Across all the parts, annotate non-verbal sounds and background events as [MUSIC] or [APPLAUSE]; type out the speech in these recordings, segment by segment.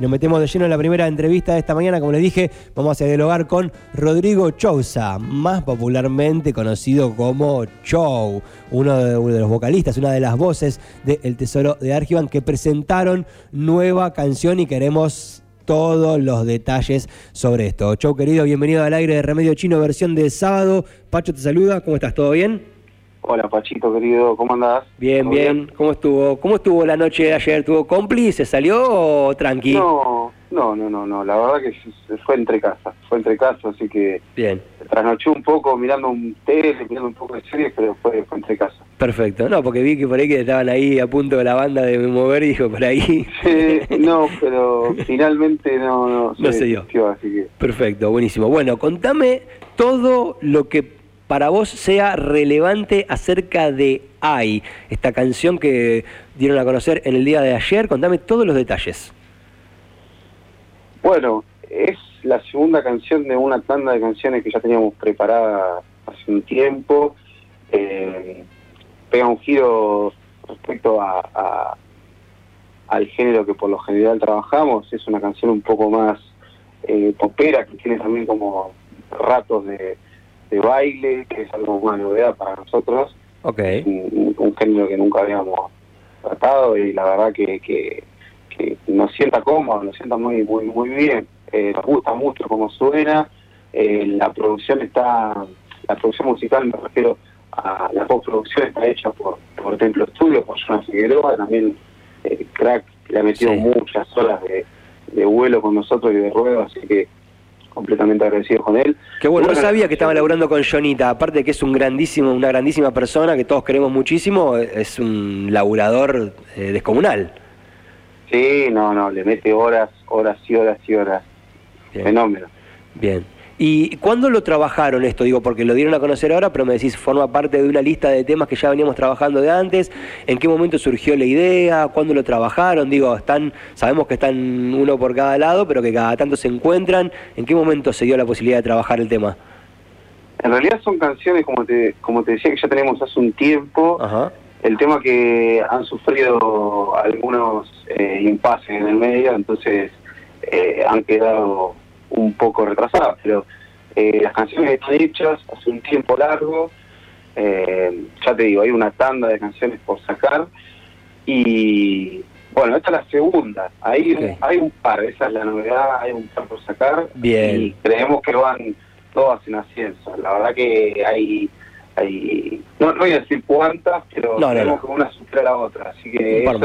y nos metemos de lleno en la primera entrevista de esta mañana. Como les dije, vamos a dialogar con Rodrigo Chousa, más popularmente conocido como Chou, uno de, los vocalistas, una de las voces de El Tesoro de Argivan, que presentaron nueva canción y queremos todos los detalles sobre esto. Chou, querido, bienvenido al aire de Remedio Chino, versión de sábado. Pacho te saluda, ¿cómo estás? ¿Todo bien? Hola Pachito querido, ¿cómo andás? Bien, bien, ¿cómo estuvo? ¿Cómo estuvo la noche de ayer? ¿Tuvo cómplice? ¿Salió o tranqui? No, no, no, no, no, la verdad que fue entre casa, fue entre casa, así que bien. trasnoché un poco mirando un tele, mirando un poco de series, pero fue, fue entre casa. Perfecto, no, porque vi que por ahí que estaban ahí a punto de la banda de mover y dijo por ahí. Sí, no, pero finalmente no, no, no se dio. Así que... Perfecto, buenísimo. Bueno, contame todo lo que para vos sea relevante acerca de Ay, esta canción que dieron a conocer en el día de ayer. Contame todos los detalles. Bueno, es la segunda canción de una tanda de canciones que ya teníamos preparada hace un tiempo. Eh, pega un giro respecto a, al género que por lo general trabajamos. Es una canción un poco más eh, popera, que tiene también como ratos de de baile, que es algo una novedad para nosotros. Okay. Un, género que nunca habíamos tratado y la verdad que, que, nos sienta cómodo, nos sienta muy muy muy bien. Eh, nos gusta mucho cómo suena. Eh, la producción está, la producción musical me refiero a la postproducción está hecha por, por Templo Estudio, por Jonas Figueroa, también eh, Crack le ha metido muchas horas de, de vuelo con nosotros y de ruedo, así que completamente agradecido con él. Qué bueno, no sabía que estaba laburando con Jonita, aparte de que es un grandísimo, una grandísima persona que todos queremos muchísimo, es un laburador eh, descomunal. Sí, no, no, le mete horas, horas y horas y horas. Fenómeno. Bien. ¿Y cuándo lo trabajaron esto? Digo, porque lo dieron a conocer ahora, pero me decís, forma parte de una lista de temas que ya veníamos trabajando de antes. ¿En qué momento surgió la idea? ¿Cuándo lo trabajaron? Digo, están, sabemos que están uno por cada lado, pero que cada tanto se encuentran. ¿En qué momento se dio la posibilidad de trabajar el tema? En realidad son canciones, como te, como te decía, que ya tenemos hace un tiempo. El tema que han sufrido algunos eh, impases en el medio, entonces eh, han quedado un poco retrasada, pero eh, las canciones están hechas hace un tiempo largo, eh, ya te digo, hay una tanda de canciones por sacar. Y bueno, esta es la segunda, hay, hay un par, esa es la novedad, hay un par por sacar. Bien. y creemos que van todas en ascenso, la verdad que hay... hay no, voy a decir cuántas, pero creemos que una supera a la otra, así que eso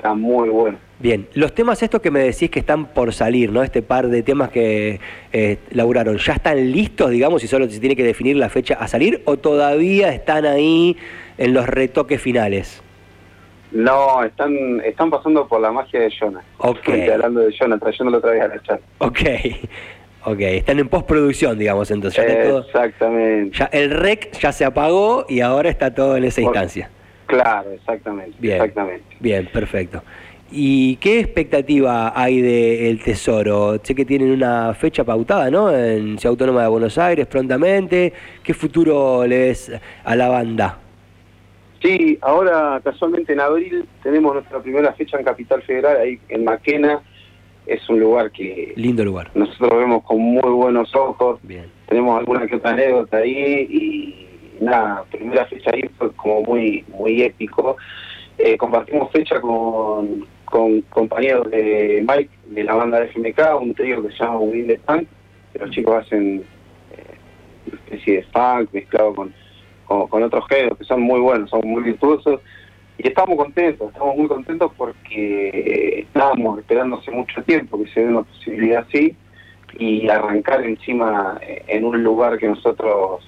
está muy bueno. Bien, los temas estos que me decís que están por salir, ¿no? Este par de temas que eh, laburaron, ¿ya están listos, digamos, y solo se tiene que definir la fecha a salir o todavía están ahí en los retoques finales? No, están están pasando por la magia de Jonah. Ok. hablando de Jonah, trayéndolo otra vez a la chat. Ok, [LAUGHS] ok, están en postproducción, digamos, entonces. exactamente. ya, el rec ya se apagó y ahora está todo en esa instancia. Claro, exactamente. Bien, exactamente. bien, perfecto. ¿Y qué expectativa hay del Tesoro? Sé que tienen una fecha pautada, ¿no? En Ciudad Autónoma de Buenos Aires prontamente. ¿Qué futuro le ves a la banda? Sí, ahora casualmente en abril tenemos nuestra primera fecha en Capital Federal, ahí en Maquena. Es un lugar que... Lindo lugar. Nosotros vemos con muy buenos ojos. Bien. Tenemos alguna que otra anécdota ahí y nada, primera fecha ahí fue como muy, muy épico. Eh, compartimos fecha con con compañeros de Mike de la banda de FMK, un trío que se llama de Punk, que los chicos hacen eh, una especie de funk mezclado con, con, otros géneros que son muy buenos, son muy virtuosos. Y estamos contentos, estamos muy contentos porque estábamos esperando hace mucho tiempo que se dé una posibilidad así y arrancar encima en un lugar que nosotros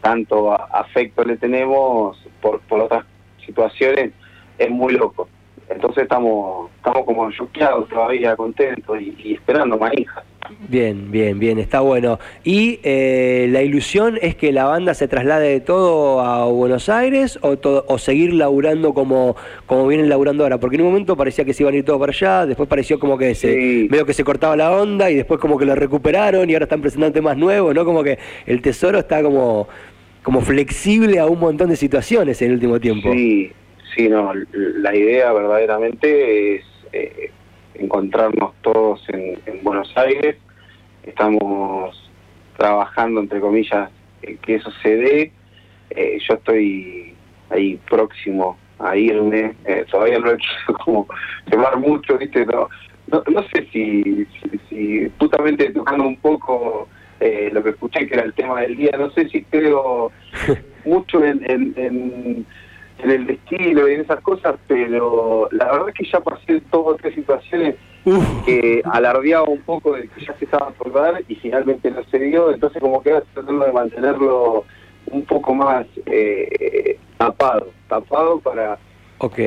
tanto afecto le tenemos por, por otras situaciones es muy loco. Entonces estamos estamos como choqueados todavía, contentos y, esperando manijas. Bien, bien, bien, está bueno. ¿Y eh, la ilusión es que la banda se traslade de todo a Buenos Aires o, o seguir laburando como, como vienen laburando ahora? Porque en un momento parecía que se iban a ir todos para allá, después pareció como que se medio que se cortaba la onda y después como que lo recuperaron y ahora están presentando temas nuevos, ¿no? Como que el tesoro está como, como flexible a un montón de situaciones en el último tiempo. Sí, Sí, no, la idea verdaderamente es, eh, encontrarnos todos en, Buenos Aires. Estamos trabajando, entre comillas, que eso se dé. Eh, yo estoy ahí próximo a irme. Eh, todavía no [LAUGHS] he hecho como quemar mucho, ¿viste? No, no, sé si, si, justamente tocando un poco eh, lo que escuché que era el tema del día, no sé si creo [LAUGHS] mucho en, en, el destino y en esas cosas, pero la verdad es que ya pasé todas tres situaciones que alardeaba un poco de que ya se estaba por dar y finalmente no se dio, entonces como que tratando de mantenerlo un poco más eh, tapado, tapado para,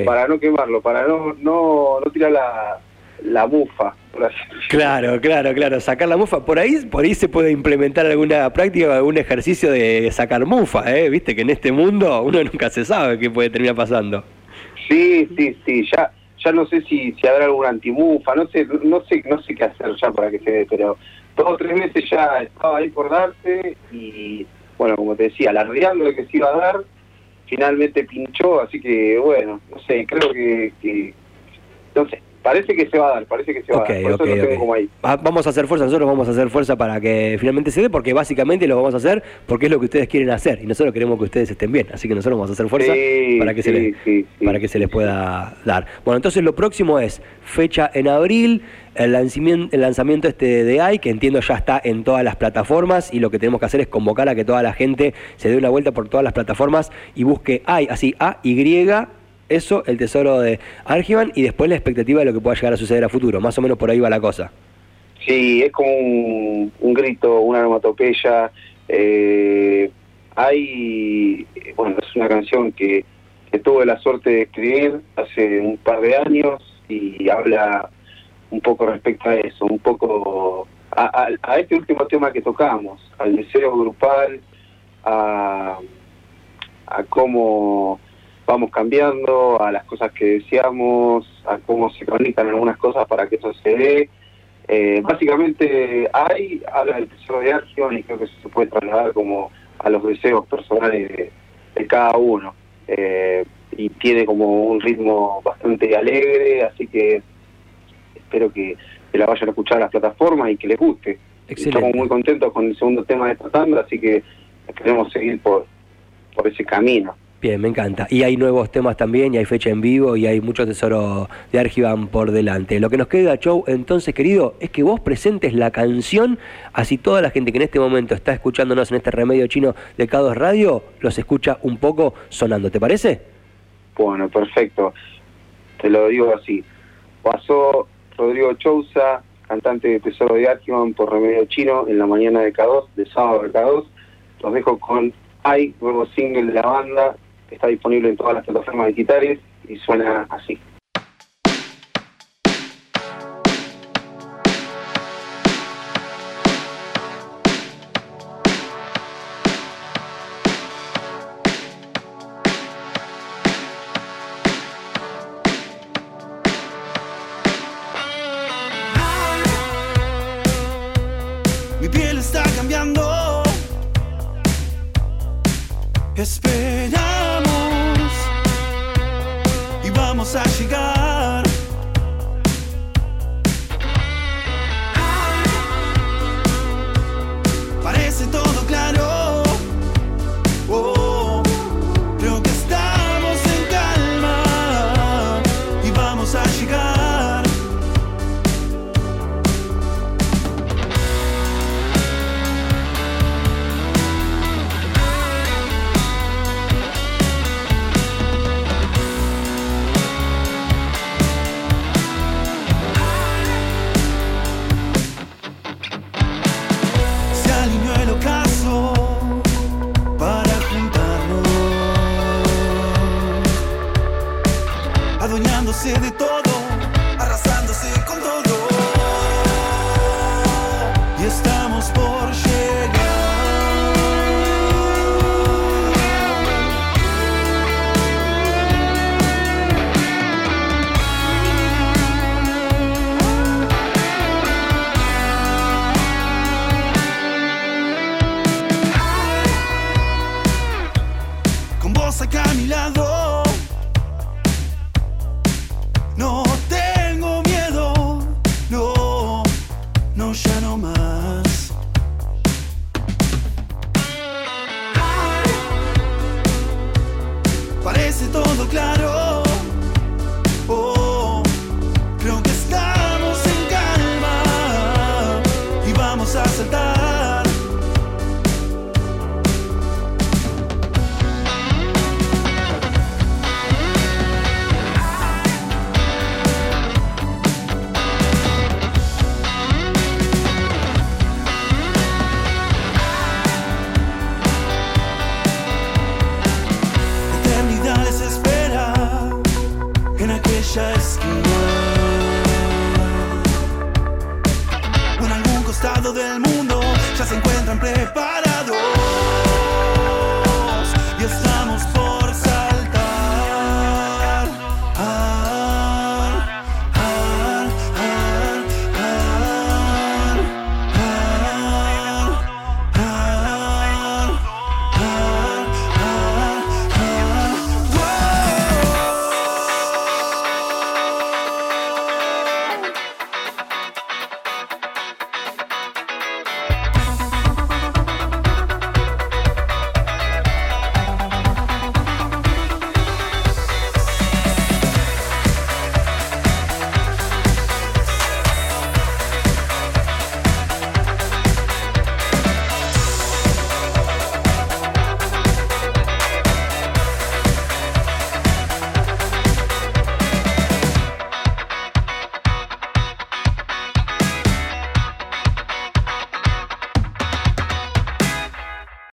para no quemarlo, para no, no, no tirar la, la mufa. Claro, claro, claro, sacar la mufa. Por ahí, por ahí se puede implementar alguna práctica, algún ejercicio de sacar mufa, ¿eh? Viste que en este mundo uno [LAUGHS] nunca se sabe qué puede terminar pasando. Sí, sí, sí, ya ya no sé si, si habrá algún antimufa, no sé, no sé, no sé qué hacer ya para que se dé, pero dos o tres meses ya estaba ahí por darse y bueno, como te decía, alardeando de que se iba a dar, finalmente pinchó, así que bueno, no sé, creo que, que no sé, Parece que se va a dar, parece que se va a dar. Por eso como ahí. Vamos a hacer fuerza, nosotros vamos a hacer fuerza para que finalmente se dé, porque básicamente lo vamos a hacer porque es lo que ustedes quieren hacer y nosotros queremos que ustedes estén bien. Así que nosotros vamos a hacer fuerza para, que se les, para que se les pueda dar. Bueno, entonces lo próximo es fecha en abril, el lanzamiento, el lanzamiento este de AI, que entiendo ya está en todas las plataformas y lo que tenemos que hacer es convocar a que toda la gente se dé una vuelta por todas las plataformas y busque AI, así A, Y eso, el tesoro de Argivan y después la expectativa de lo que pueda llegar a suceder a futuro. Más o menos por ahí va la cosa. Sí, es como un, grito, una onomatopeya. Eh, hay, bueno, es una canción que, tuve la suerte de escribir hace un par de años y habla un poco respecto a eso, un poco a, a este último tema que tocamos, al deseo grupal, a, a cómo vamos cambiando, a las cosas que deseamos, a cómo se conectan algunas cosas para que eso se dé. Eh, básicamente hay, habla del tesoro de acción y creo que eso se puede trasladar como a los deseos personales de, cada uno. Eh, y tiene como un ritmo bastante alegre, así que espero que, la vayan a escuchar a las plataformas y que les guste. Estamos muy contentos con el segundo tema de esta tanda, así que queremos seguir por, por ese camino. Bien, me encanta. Y hay nuevos temas también, y hay fecha en vivo, y hay mucho tesoro de Argivan por delante. Lo que nos queda, Show, entonces, querido, es que vos presentes la canción, así toda la gente que en este momento está escuchándonos en este remedio chino de Cados Radio, los escucha un poco sonando. ¿Te parece? Bueno, perfecto. Te lo digo así. Pasó Rodrigo Chousa, cantante de Tesoro de Argivan por Remedio Chino, en la mañana de K2, de sábado de K2. Los dejo con Hay, nuevo single de la banda, está disponible en todas las plataformas digitales y suena así. Mi piel está cambiando. Espera.